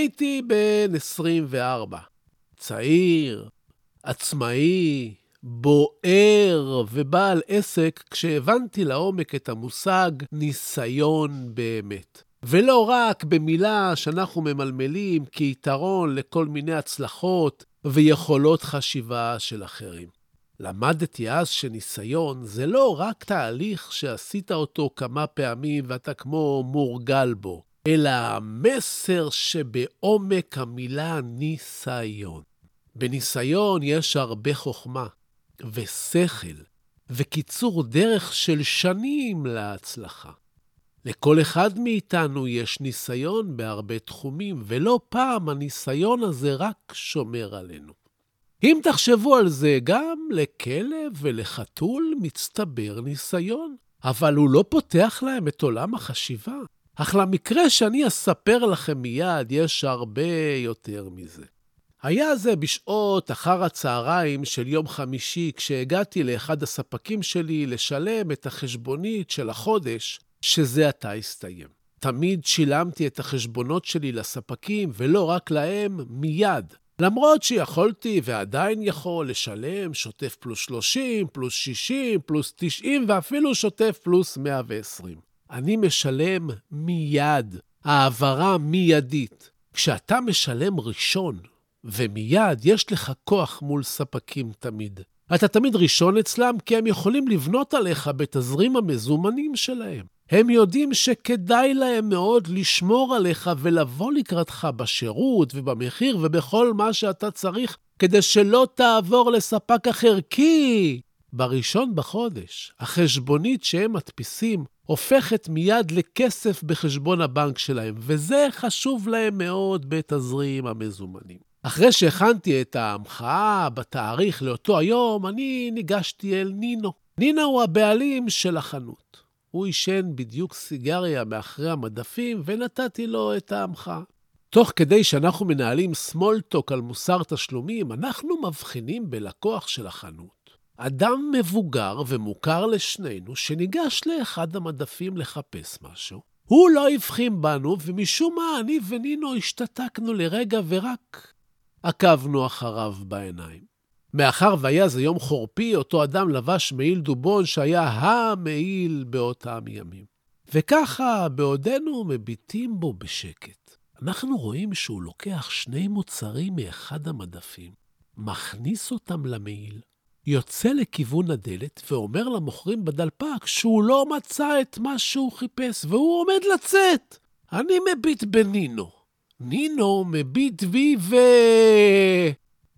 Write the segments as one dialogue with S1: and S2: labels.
S1: הייתי בן 24, צעיר, עצמאי, בוער ובעל עסק כשהבנתי לעומק את המושג ניסיון באמת. ולא רק במילה שאנחנו ממלמלים כיתרון לכל מיני הצלחות ויכולות חשיבה של אחרים. למדתי אז שניסיון זה לא רק תהליך שעשית אותו כמה פעמים ואתה כמו מורגל בו, אלא המסר שבעומק המילה ניסיון. בניסיון יש הרבה חוכמה ושכל וקיצור דרך של שנים להצלחה. לכל אחד מאיתנו יש ניסיון בהרבה תחומים, ולא פעם הניסיון הזה רק שומר עלינו. אם תחשבו על זה, גם לכלב ולחתול מצטבר ניסיון, אבל הוא לא פותח להם את עולם החשיבה. אך למקרה שאני אספר לכם מיד, יש הרבה יותר מזה. היה זה בשעות אחר הצהריים של יום חמישי, כשהגעתי לאחד הספקים שלי לשלם את החשבונית של החודש, שזה עתה הסתיים. תמיד שילמתי את החשבונות שלי לספקים, ולא רק להם, מיד. למרות שיכולתי ועדיין יכול לשלם שוטף פלוס 30, פלוס 60, פלוס 90 ואפילו שוטף פלוס 120. אני משלם מיד, העברה מיידית. כשאתה משלם ראשון ומיד, יש לך כוח מול ספקים תמיד. אתה תמיד ראשון אצלם כי הם יכולים לבנות עליך בתזרים המזומנים שלהם. הם יודעים שכדאי להם מאוד לשמור עליך ולבוא לקראתך בשירות ובמחיר ובכל מה שאתה צריך, כדי שלא תעבור לספק אחר, כי בראשון בחודש, החשבונית שהם מדפיסים הופכת מיד לכסף בחשבון הבנק שלהם, וזה חשוב להם מאוד בתזרים המזומנים. אחרי שהכנתי את ההמחאה בתאריך לאותו היום, אני ניגשתי אל נינו. נינו הוא הבעלים של החנות. הוא עישן בדיוק סיגריה מאחרי המדפים, ונתתי לו את ההמחאה. תוך כדי שאנחנו מנהלים סמולטוק על מוסר תשלומים, אנחנו מבחינים בלקוח של החנות. אדם מבוגר ומוכר לשנינו שניגש לאחד המדפים לחפש משהו. הוא לא הבחין בנו, ומשום מה אני ונינו השתתקנו לרגע ורק עקבנו אחריו בעיניים. מאחר והיה זה יום חורפי, אותו אדם לבש מעיל דובון שהיה המעיל באותם ימים. וככה, בעודנו מביטים בו בשקט, אנחנו רואים שהוא לוקח שני מוצרים מאחד המדפים, מכניס אותם למעיל, יוצא לכיוון הדלת ואומר למוכרים בדלפק שהוא לא מצא את מה שהוא חיפש, והוא עומד לצאת. אני מביט בנינו. נינו מביט בי ו...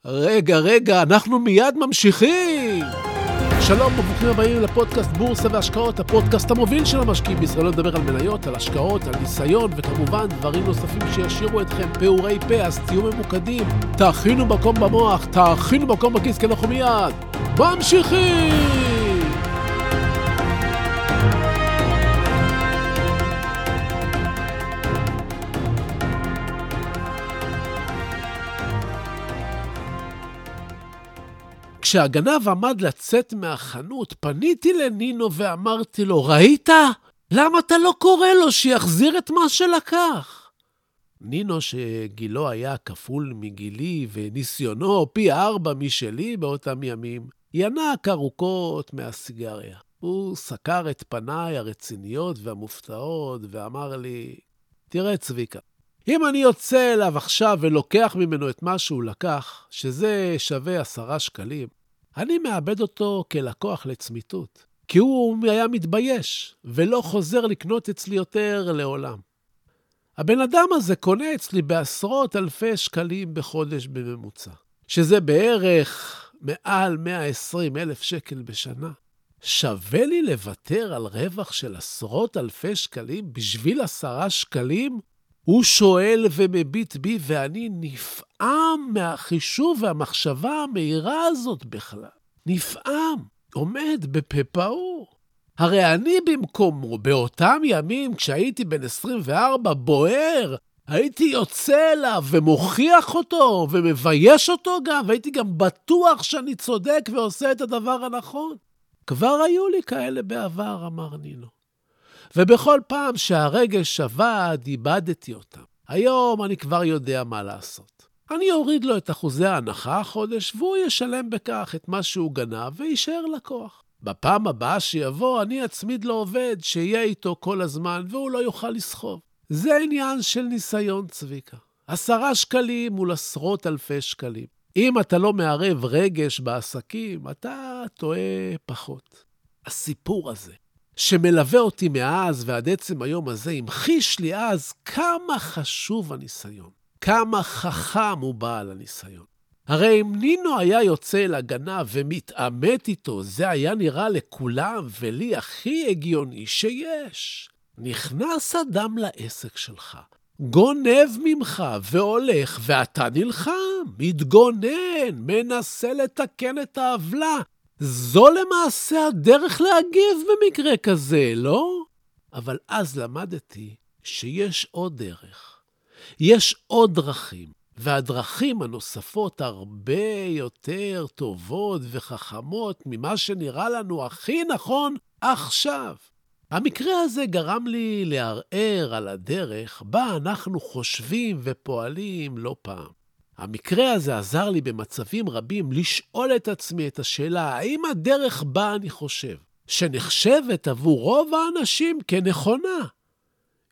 S1: רגע, רגע, אנחנו מיד ממשיכים! שלום וברוכים הבאים לפודקאסט בורסה והשקעות, הפודקאסט המוביל של המשקיעים בישראל. לא נדבר על מניות, על השקעות, על ניסיון, וכמובן דברים נוספים שישאירו אתכם פעורי פה, אז תהיו ממוקדים. תאכינו מקום במוח, תאכינו מקום בכיס, כי אנחנו מיד ממשיכים! כשהגנב עמד לצאת מהחנות, פניתי לנינו ואמרתי לו, ראית? למה אתה לא קורא לו שיחזיר את מה שלקח? נינו, שגילו היה כפול מגילי וניסיונו פי ארבע משלי באותם ימים, ינק ארוכות מהסיגריה. הוא סקר את פניי הרציניות והמופתעות ואמר לי, תראה, צביקה, אם אני יוצא אליו עכשיו ולוקח ממנו את מה שהוא לקח, שזה שווה עשרה שקלים, אני מאבד אותו כלקוח לצמיתות. כי הוא היה מתבייש, ולא חוזר לקנות אצלי יותר לעולם. הבן אדם הזה קונה אצלי בעשרות אלפי שקלים בחודש בממוצע, שזה בערך מעל 120 אלף שקל בשנה. שווה לי לוותר על רווח של עשרות אלפי שקלים בשביל עשרה שקלים? הוא שואל ומביט בי, ואני נפעם מהחישוב והמחשבה המהירה הזאת בכלל. נפעם, עומד בפה פעור. הרי אני במקומו, באותם ימים, כשהייתי בן 24, בוער, הייתי יוצא אליו ומוכיח אותו ומבייש אותו גם, והייתי גם בטוח שאני צודק ועושה את הדבר הנכון. כבר היו לי כאלה בעבר, אמר נינו. ובכל פעם שהרגש עבד, איבדתי אותם. היום אני כבר יודע מה לעשות. אני אוריד לו את אחוזי ההנחה החודש, והוא ישלם בכך את מה שהוא גנב ויישאר לקוח. בפעם הבאה שיבוא, אני אצמיד לו עובד שיהיה איתו כל הזמן, והוא לא יוכל לסחוב. זה עניין של ניסיון, צביקה. עשרה שקלים מול עשרות אלפי שקלים. אם אתה לא מערב רגש בעסקים, אתה טועה פחות. הסיפור הזה, שמלווה אותי מאז ועד עצם היום הזה, המחיש לי אז כמה חשוב הניסיון, כמה חכם הוא בעל הניסיון. הרי אם נינו היה יוצא אל הגנב ומתעמת איתו, זה היה נראה לכולם ולי הכי הגיוני שיש. נכנס אדם לעסק שלך, גונב ממך והולך, ואתה נלחם, מתגונן, מנסה לתקן את העוולה. זו למעשה הדרך להגיב במקרה כזה, לא? אבל אז למדתי שיש עוד דרך. יש עוד דרכים, והדרכים הנוספות הרבה יותר טובות וחכמות ממה שנראה לנו הכי נכון עכשיו. המקרה הזה גרם לי לערער על הדרך בה אנחנו חושבים ופועלים לא פעם. המקרה הזה עזר לי במצבים רבים לשאול את עצמי את השאלה, האם הדרך בה אני חושב, שנחשבת עבור רוב האנשים כנכונה,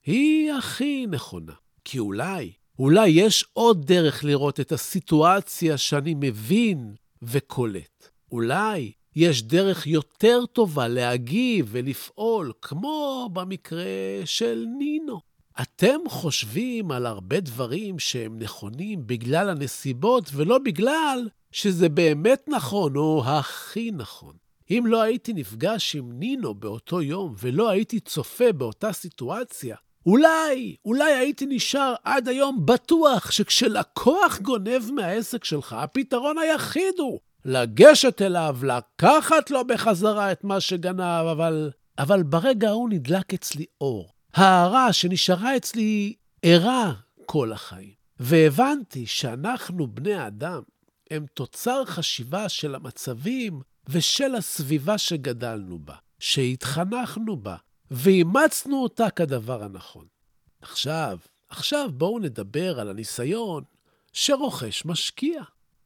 S1: היא הכי נכונה. כי אולי, אולי יש עוד דרך לראות את הסיטואציה שאני מבין וקולט. אולי יש דרך יותר טובה להגיב ולפעול, כמו במקרה של נינו. אתם חושבים על הרבה דברים שהם נכונים בגלל הנסיבות, ולא בגלל שזה באמת נכון או הכי נכון. אם לא הייתי נפגש עם נינו באותו יום ולא הייתי צופה באותה סיטואציה, אולי, אולי הייתי נשאר עד היום בטוח שכשלקוח גונב מהעסק שלך, הפתרון היחיד הוא לגשת אליו, לקחת לו בחזרה את מה שגנב, אבל, אבל ברגע ההוא נדלק אצלי אור. ההערה שנשארה אצלי ערה כל החיים. והבנתי שאנחנו, בני האדם, הם תוצר חשיבה של המצבים ושל הסביבה שגדלנו בה, שהתחנכנו בה, ואימצנו אותה כדבר הנכון. עכשיו, עכשיו בואו נדבר על הניסיון שרוכש משקיע.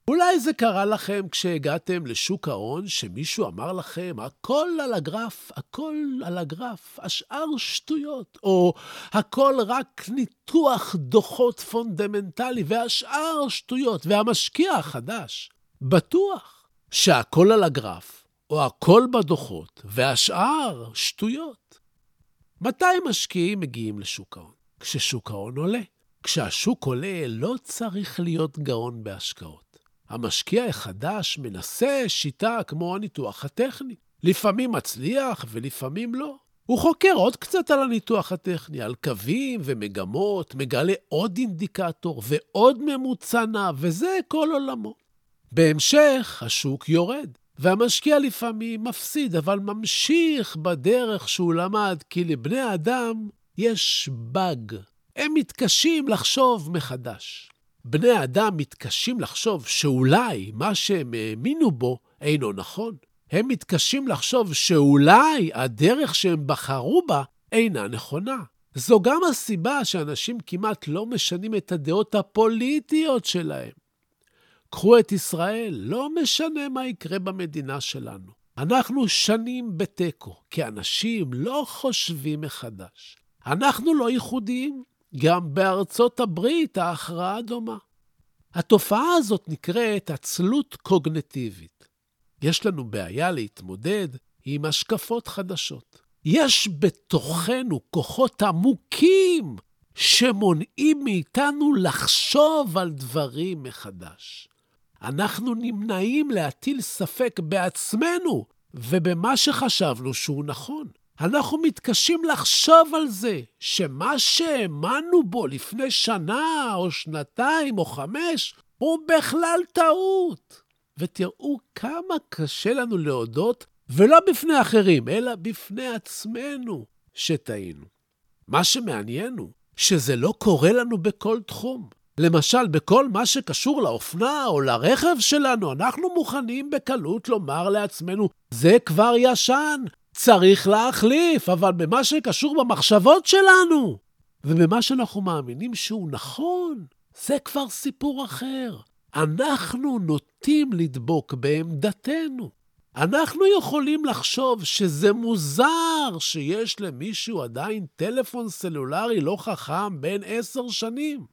S1: אולי זה קרה לכם כשהגעתם לשוק ההון, שמישהו אמר לכם, הכל על הגרף, הכל על הגרף, השאר שטויות, או הכל רק ניתוח דוחות פונדמנטלי, והשאר שטויות, והמשקיע החדש בטוח שהכל על הגרף, או הכל בדוחות, והשאר שטויות. מתי משקיעים מגיעים לשוק ההון? כששוק ההון עולה. כשהשוק עולה, לא צריך להיות גאון בהשקעות. המשקיע החדש מנסה שיטה כמו הניתוח הטכני. לפעמים מצליח ולפעמים לא. הוא חוקר עוד קצת על הניתוח הטכני, על קווים ומגמות, מגלה עוד אינדיקטור ועוד ממוצע נע, וזה כל עולמו. בהמשך, השוק יורד, והמשקיע לפעמים מפסיד, אבל ממשיך בדרך שהוא למד, כי לבני האדם יש באג. הם מתקשים לחשוב מחדש. בני האדם מתקשים לחשוב שאולי מה שהם האמינו בו אינו נכון. הם מתקשים לחשוב שאולי הדרך שהם בחרו בה אינה נכונה. זו גם הסיבה שאנשים כמעט לא משנים את הדעות הפוליטיות שלהם. קחו את ישראל, לא משנה מה יקרה במדינה שלנו. אנחנו שנים בתיקו, כי אנשים לא חושבים מחדש. אנחנו לא ייחודיים, גם בארצות הברית ההכרעה דומה. התופעה הזאת נקראת עצלות קוגנטיבית. יש לנו בעיה להתמודד עם השקפות חדשות. יש בתוכנו כוחות עמוקים שמונעים מאיתנו לחשוב על דברים מחדש. אנחנו נמנעים להטיל ספק בעצמנו ובמה שחשבנו שהוא נכון. אנחנו מתקשים לחשוב על זה, שמה שהאמנו בו לפני שנה או שנתיים או חמש, הוא בכלל טעות. ותראו כמה קשה לנו להודות, ולא בפני אחרים, אלא בפני עצמנו, שטעינו. מה שמעניין הוא שזה לא קורה לנו בכל תחום. למשל, בכל מה שקשור לאופנה או לרכב שלנו, אנחנו מוכנים בקלות לומר לעצמנו, זה כבר ישן, צריך להחליף, אבל במה שקשור במחשבות שלנו ובמה שאנחנו מאמינים שהוא נכון, זה כבר סיפור אחר. אנחנו נוטים לדבוק בעמדתנו. אנחנו יכולים לחשוב שזה מוזר שיש למישהו עדיין טלפון סלולרי לא חכם בין עשר שנים.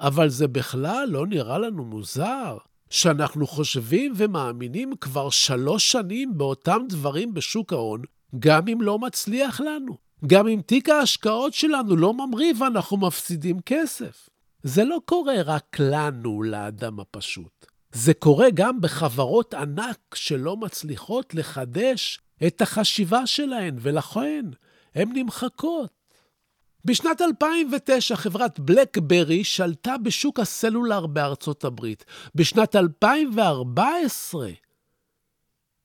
S1: אבל זה בכלל לא נראה לנו מוזר שאנחנו חושבים ומאמינים כבר שלוש שנים באותם דברים בשוק ההון, גם אם לא מצליח לנו. גם אם תיק ההשקעות שלנו לא ממריא ואנחנו מפסידים כסף. זה לא קורה רק לנו, לאדם הפשוט. זה קורה גם בחברות ענק שלא מצליחות לחדש את החשיבה שלהן, ולכן הן נמחקות. בשנת 2009 חברת בלקברי שלטה בשוק הסלולר בארצות הברית. בשנת 2014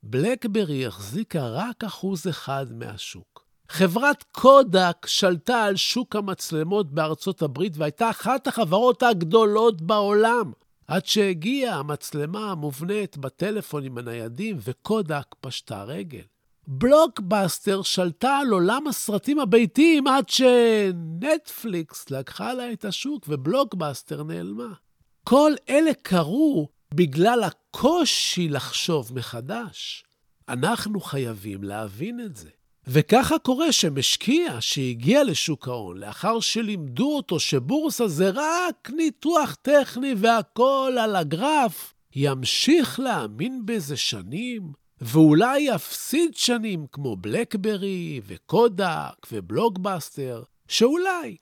S1: בלקברי החזיקה רק אחוז אחד מהשוק. חברת קודק שלטה על שוק המצלמות בארצות הברית והייתה אחת החברות הגדולות בעולם. עד שהגיעה המצלמה המובנית בטלפונים הניידים וקודק פשטה רגל. בלוקבאסטר שלטה על עולם הסרטים הביתיים עד שנטפליקס לקחה לה את השוק ובלוקבאסטר נעלמה. כל אלה קרו בגלל הקושי לחשוב מחדש. אנחנו חייבים להבין את זה. וככה קורה שמשקיע שהגיע לשוק ההון, לאחר שלימדו אותו שבורסה זה רק ניתוח טכני והכול על הגרף, ימשיך להאמין בזה שנים, ואולי יפסיד שנים כמו בלקברי וקודק ובלוגבאסטר, שאולי,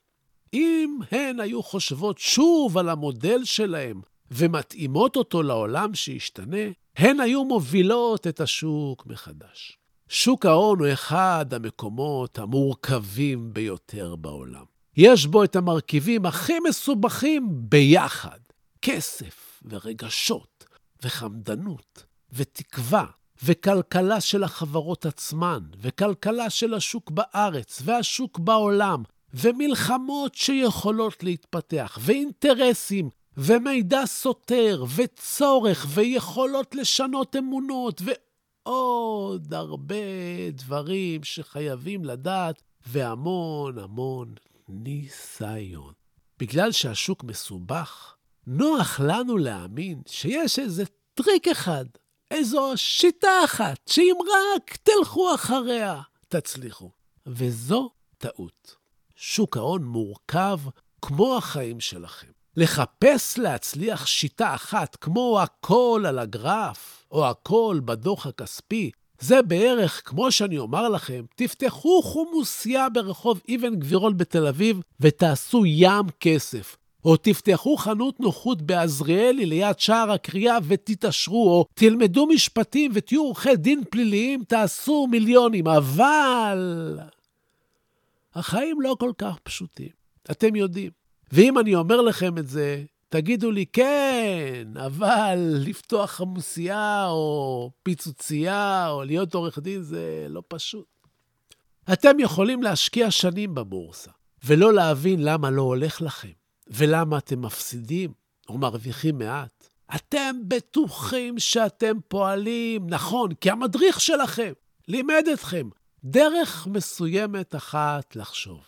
S1: אם הן היו חושבות שוב על המודל שלהם ומתאימות אותו לעולם שישתנה, הן היו מובילות את השוק מחדש. שוק ההון הוא אחד המקומות המורכבים ביותר בעולם. יש בו את המרכיבים הכי מסובכים ביחד. כסף ורגשות וחמדנות ותקווה וכלכלה של החברות עצמן וכלכלה של השוק בארץ והשוק בעולם ומלחמות שיכולות להתפתח ואינטרסים ומידע סותר וצורך ויכולות לשנות אמונות ו... עוד הרבה דברים שחייבים לדעת, והמון המון ניסיון. בגלל שהשוק מסובך, נוח לנו להאמין שיש איזה טריק אחד, איזו שיטה אחת, שאם רק תלכו אחריה, תצליחו. וזו טעות. שוק ההון מורכב כמו החיים שלכם. לחפש להצליח שיטה אחת, כמו הכל על הגרף, או הכל בדוח הכספי, זה בערך כמו שאני אומר לכם, תפתחו חומוסייה ברחוב אבן גבירול בתל אביב ותעשו ים כסף. או תפתחו חנות נוחות בעזריאלי ליד שער הקריאה ותתעשרו, או תלמדו משפטים ותהיו עורכי דין פליליים, תעשו מיליונים. אבל החיים לא כל כך פשוטים, אתם יודעים. ואם אני אומר לכם את זה, תגידו לי, כן, אבל לפתוח חמוסייה או פיצוצייה או להיות עורך דין זה לא פשוט. אתם יכולים להשקיע שנים בבורסה ולא להבין למה לא הולך לכם ולמה אתם מפסידים או מרוויחים מעט. אתם בטוחים שאתם פועלים נכון, כי המדריך שלכם לימד אתכם דרך מסוימת אחת לחשוב.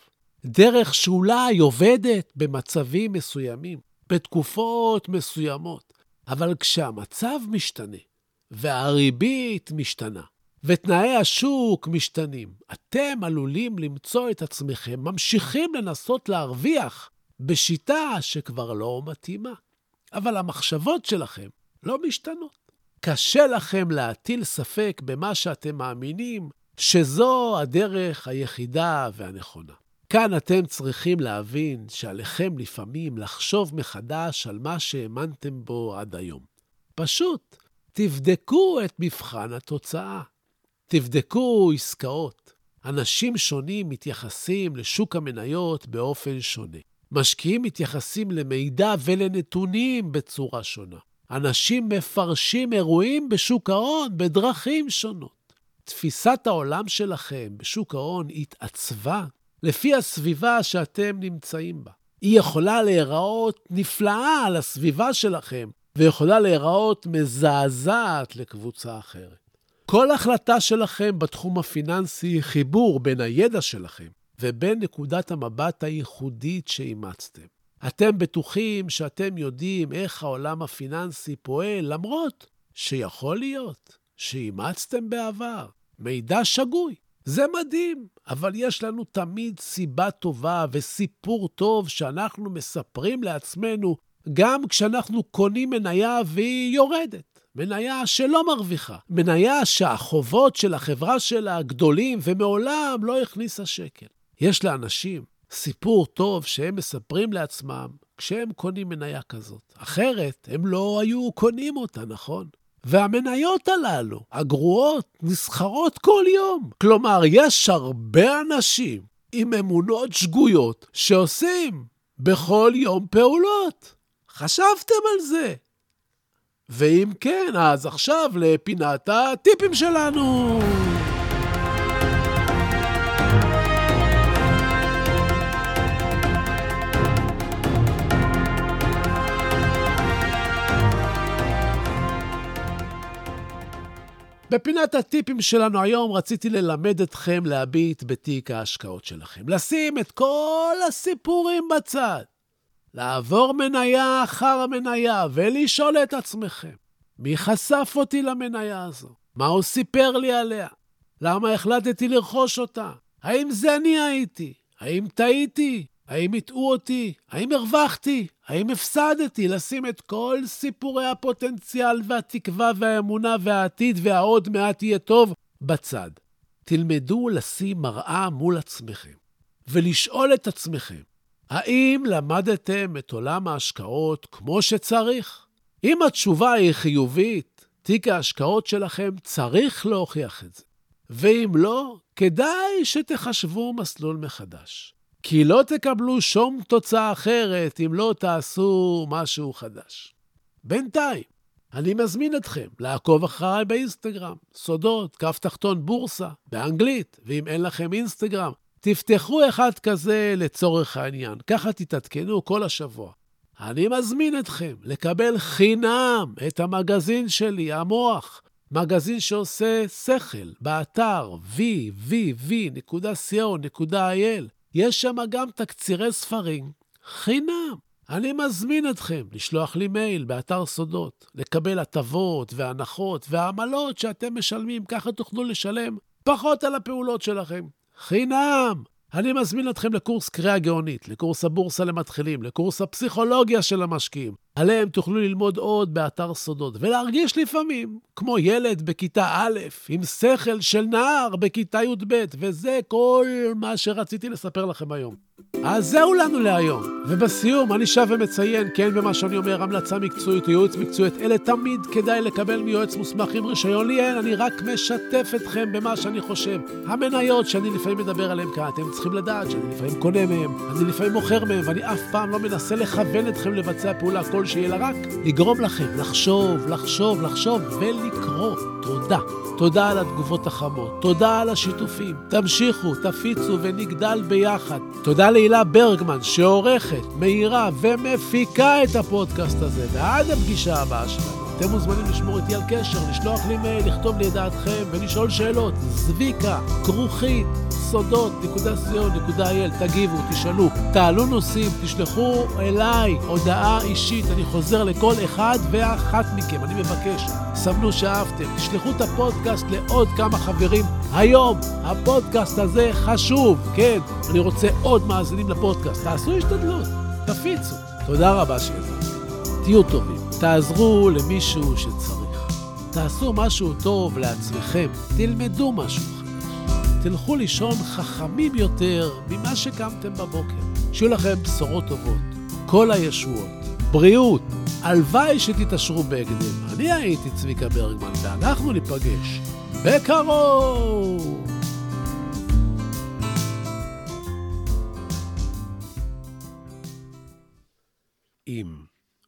S1: דרך שאולי עובדת במצבים מסוימים, בתקופות מסוימות, אבל כשהמצב משתנה, והריבית משתנה, ותנאי השוק משתנים, אתם עלולים למצוא את עצמכם ממשיכים לנסות להרוויח בשיטה שכבר לא מתאימה. אבל המחשבות שלכם לא משתנות. קשה לכם להטיל ספק במה שאתם מאמינים שזו הדרך היחידה והנכונה. כאן אתם צריכים להבין שעליכם לפעמים לחשוב מחדש על מה שהאמנתם בו עד היום. פשוט תבדקו את מבחן התוצאה. תבדקו עסקאות. אנשים שונים מתייחסים לשוק המניות באופן שונה. משקיעים מתייחסים למידע ולנתונים בצורה שונה. אנשים מפרשים אירועים בשוק ההון בדרכים שונות. תפיסת העולם שלכם בשוק ההון התעצבה לפי הסביבה שאתם נמצאים בה. היא יכולה להיראות נפלאה על הסביבה שלכם, ויכולה להיראות מזעזעת לקבוצה אחרת. כל החלטה שלכם בתחום הפיננסי היא חיבור בין הידע שלכם ובין נקודת המבט הייחודית שאימצתם. אתם בטוחים שאתם יודעים איך העולם הפיננסי פועל, למרות שיכול להיות שאימצתם בעבר מידע שגוי. זה מדהים, אבל יש לנו תמיד סיבה טובה וסיפור טוב שאנחנו מספרים לעצמנו גם כשאנחנו קונים מניה והיא יורדת. מניה שלא מרוויחה, מניה שהחובות של החברה שלה גדולים ומעולם לא הכניסה שקל. יש לאנשים סיפור טוב שהם מספרים לעצמם כשהם קונים מניה כזאת. אחרת, הם לא היו קונים אותה, נכון? והמניות הללו, הגרועות, נסחרות כל יום. כלומר, יש הרבה אנשים עם אמונות שגויות שעושים בכל יום פעולות. חשבתם על זה? ואם כן, אז עכשיו לפינת הטיפים שלנו. בפינת הטיפים שלנו היום רציתי ללמד אתכם להביט בתיק ההשקעות שלכם. לשים את כל הסיפורים בצד. לעבור מניה אחר מניה ולשאול את עצמכם, מי חשף אותי למניה הזו? מה הוא סיפר לי עליה? למה החלטתי לרכוש אותה? האם זה אני הייתי? האם טעיתי? האם הטעו אותי? האם הרווחתי? האם הפסדתי? לשים את כל סיפורי הפוטנציאל והתקווה והאמונה והעתיד והעוד מעט יהיה טוב בצד. תלמדו לשים מראה מול עצמכם ולשאול את עצמכם, האם למדתם את עולם ההשקעות כמו שצריך? אם התשובה היא חיובית, תיק ההשקעות שלכם צריך להוכיח את זה. ואם לא, כדאי שתחשבו מסלול מחדש. כי לא תקבלו שום תוצאה אחרת אם לא תעשו משהו חדש. בינתיים, אני מזמין אתכם לעקוב אחריי באינסטגרם, סודות, כף תחתון בורסה, באנגלית, ואם אין לכם אינסטגרם, תפתחו אחד כזה לצורך העניין, ככה תתעדכנו כל השבוע. אני מזמין אתכם לקבל חינם את המגזין שלי, המוח, מגזין שעושה שכל, באתר www.co.il. יש שם גם תקצירי ספרים חינם. אני מזמין אתכם לשלוח לי מייל באתר סודות, לקבל הטבות והנחות ועמלות שאתם משלמים, ככה תוכלו לשלם פחות על הפעולות שלכם. חינם. אני מזמין אתכם לקורס קריאה גאונית, לקורס הבורסה למתחילים, לקורס הפסיכולוגיה של המשקיעים. עליהם תוכלו ללמוד עוד באתר סודות, ולהרגיש לפעמים כמו ילד בכיתה א', עם שכל של נער בכיתה י"ב, וזה כל מה שרציתי לספר לכם היום. אז זהו לנו להיום. ובסיום, אני שב ומציין, כן, במה שאני אומר, המלצה מקצועית, ייעוץ מקצועית, אלה תמיד כדאי לקבל מיועץ מוסמך עם רישיון. לי אין, אני רק משתף אתכם במה שאני חושב. המניות שאני לפעמים מדבר עליהן כאן, אתם צריכים לדעת שאני לפעמים קונה מהן, אני לפעמים מוכר מהן, ואני אף פעם לא מנסה לכוון אתכם לבצע פעולה כלשהי, אלא רק לגרום לכם לחשוב, לחשוב, לחשוב ולקרוא. תודה. תודה על התגובות החמות, תודה על השיתופים. תמשיכו, תפיצו ונגדל ביחד. תודה להילה ברגמן, שעורכת, מאירה ומפיקה את הפודקאסט הזה. ועד הפגישה הבאה שלנו. אתם מוזמנים לשמור איתי על קשר, לשלוח לי מייל, לכתוב לי את דעתכם ולשאול שאלות. זביקה, כרוכית, סודות.co.il, תגיבו, תשאלו, תעלו נושאים, תשלחו אליי הודעה אישית, אני חוזר לכל אחד ואחת מכם, אני מבקש, סמנו שאהבתם, תשלחו את הפודקאסט לעוד כמה חברים. היום, הפודקאסט הזה חשוב, כן, אני רוצה עוד מאזינים לפודקאסט, תעשו השתדלות, תפיצו. תודה רבה שהבנתם. תהיו טובים, תעזרו למישהו שצריך. תעשו משהו טוב לעצמכם, תלמדו משהו חדש. תלכו לישון חכמים יותר ממה שקמתם בבוקר. שיהיו לכם בשורות טובות, כל הישועות, בריאות, הלוואי שתתעשרו בהקדם. אני הייתי צביקה ברגמן, ואנחנו ניפגש בקרוב! אם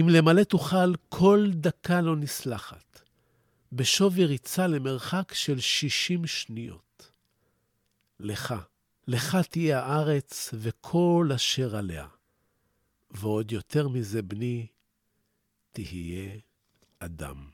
S1: אם למלא תוכל, כל דקה לא נסלחת, בשווי ריצה למרחק של שישים שניות. לך, לך תהיה הארץ וכל אשר עליה. ועוד יותר מזה, בני, תהיה אדם.